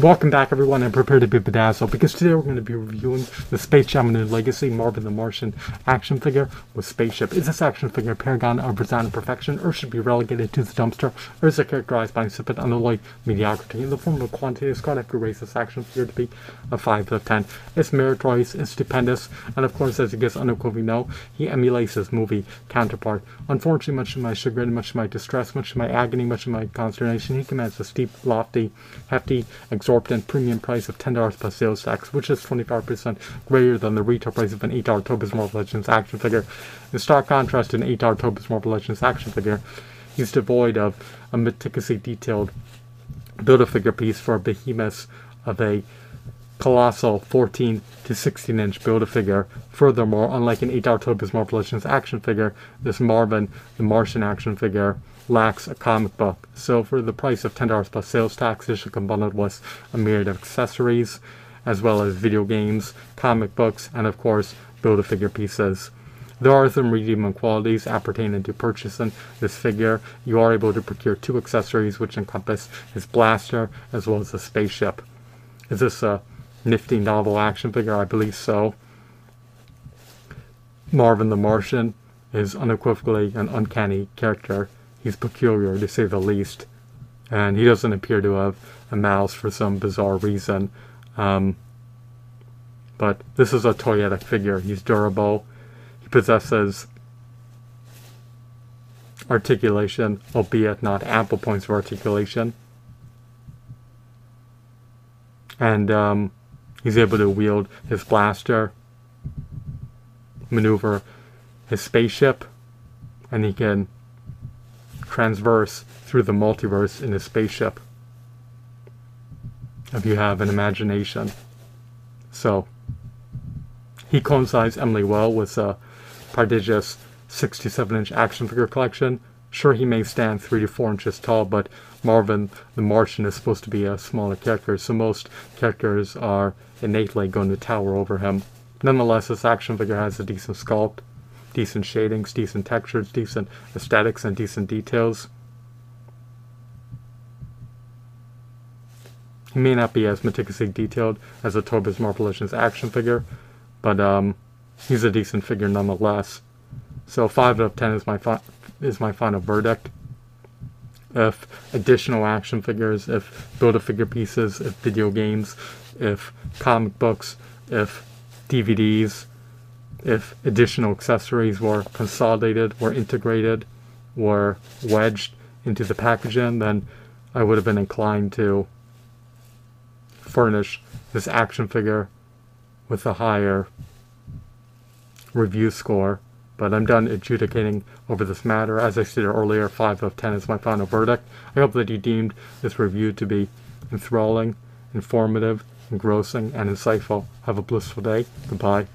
Welcome back everyone and prepare to be bedazzled because today we're going to be reviewing the Space Jam New Legacy Marvin the Martian action figure with Spaceship. Is this action figure paragon of design perfection or should be relegated to the dumpster or is it characterized by insipid unalloyed mediocrity in the form of quantity score if you raise this action figure to be a 5 out of 10. It's meritorious, it's stupendous, and of course as you guys unequivocally know, he emulates his movie counterpart. Unfortunately much to my chagrin, much to my distress, much to my agony, much to my consternation, he commands a steep, lofty, hefty, exorbitant premium price of $10 plus sales tax, which is 25% greater than the retail price of an $8 Toy Biz Marvel Legends action figure. In stark contrast to an $8 Toy Biz Marvel Legends action figure, he's devoid of a meticulously detailed Build-A-Figure piece for a behemoth of a colossal 14 to 16 inch Build-A-Figure. Furthermore, unlike an 8 hour Toy Biz Marvel action figure, this Marvin, the Martian action figure, lacks a comic book. So for the price of $10 plus sales tax, it should come bundled with a myriad of accessories, as well as video games, comic books, and of course, Build-A-Figure pieces. There are some redeeming qualities appertaining to purchasing this figure. You are able to procure two accessories which encompass his blaster as well as a spaceship. Is this a nifty novel action figure? I believe so. Marvin the Martian is unequivocally an uncanny character he's peculiar to say the least. And he doesn't appear to have a mouse for some bizarre reason. Um, but this is a toyetic figure. He's durable. He possesses articulation, albeit not ample points of articulation. And um, he's able to wield his blaster, maneuver his spaceship, and he can transverse through the multiverse in his spaceship. If you have an imagination. So, he coincides Emily well with a prodigious 67 inch action figure collection. Sure, he may stand 3 to 4 inches tall, but Marvin the Martian is supposed to be a smaller character, so most characters are innately going to tower over him. Nonetheless, this action figure has a decent sculpt, decent shadings, decent textures, decent aesthetics, and decent details. He may not be as meticulously detailed as a Toy Biz Marvel Legends action figure, but um, he's a decent figure nonetheless. So 5 out of 10 is my, is my final verdict. If additional action figures, if Build-A-Figure pieces, if video games, if comic books, if DVDs, if additional accessories were consolidated, were integrated, were wedged into the packaging, then I would have been inclined to furnish this action figure with a higher review score. But I'm done adjudicating over this matter. As I stated earlier, 5 out of 10 is my final verdict. I hope that you deemed this review to be enthralling, informative, engrossing, and insightful. Have a blissful day. Goodbye.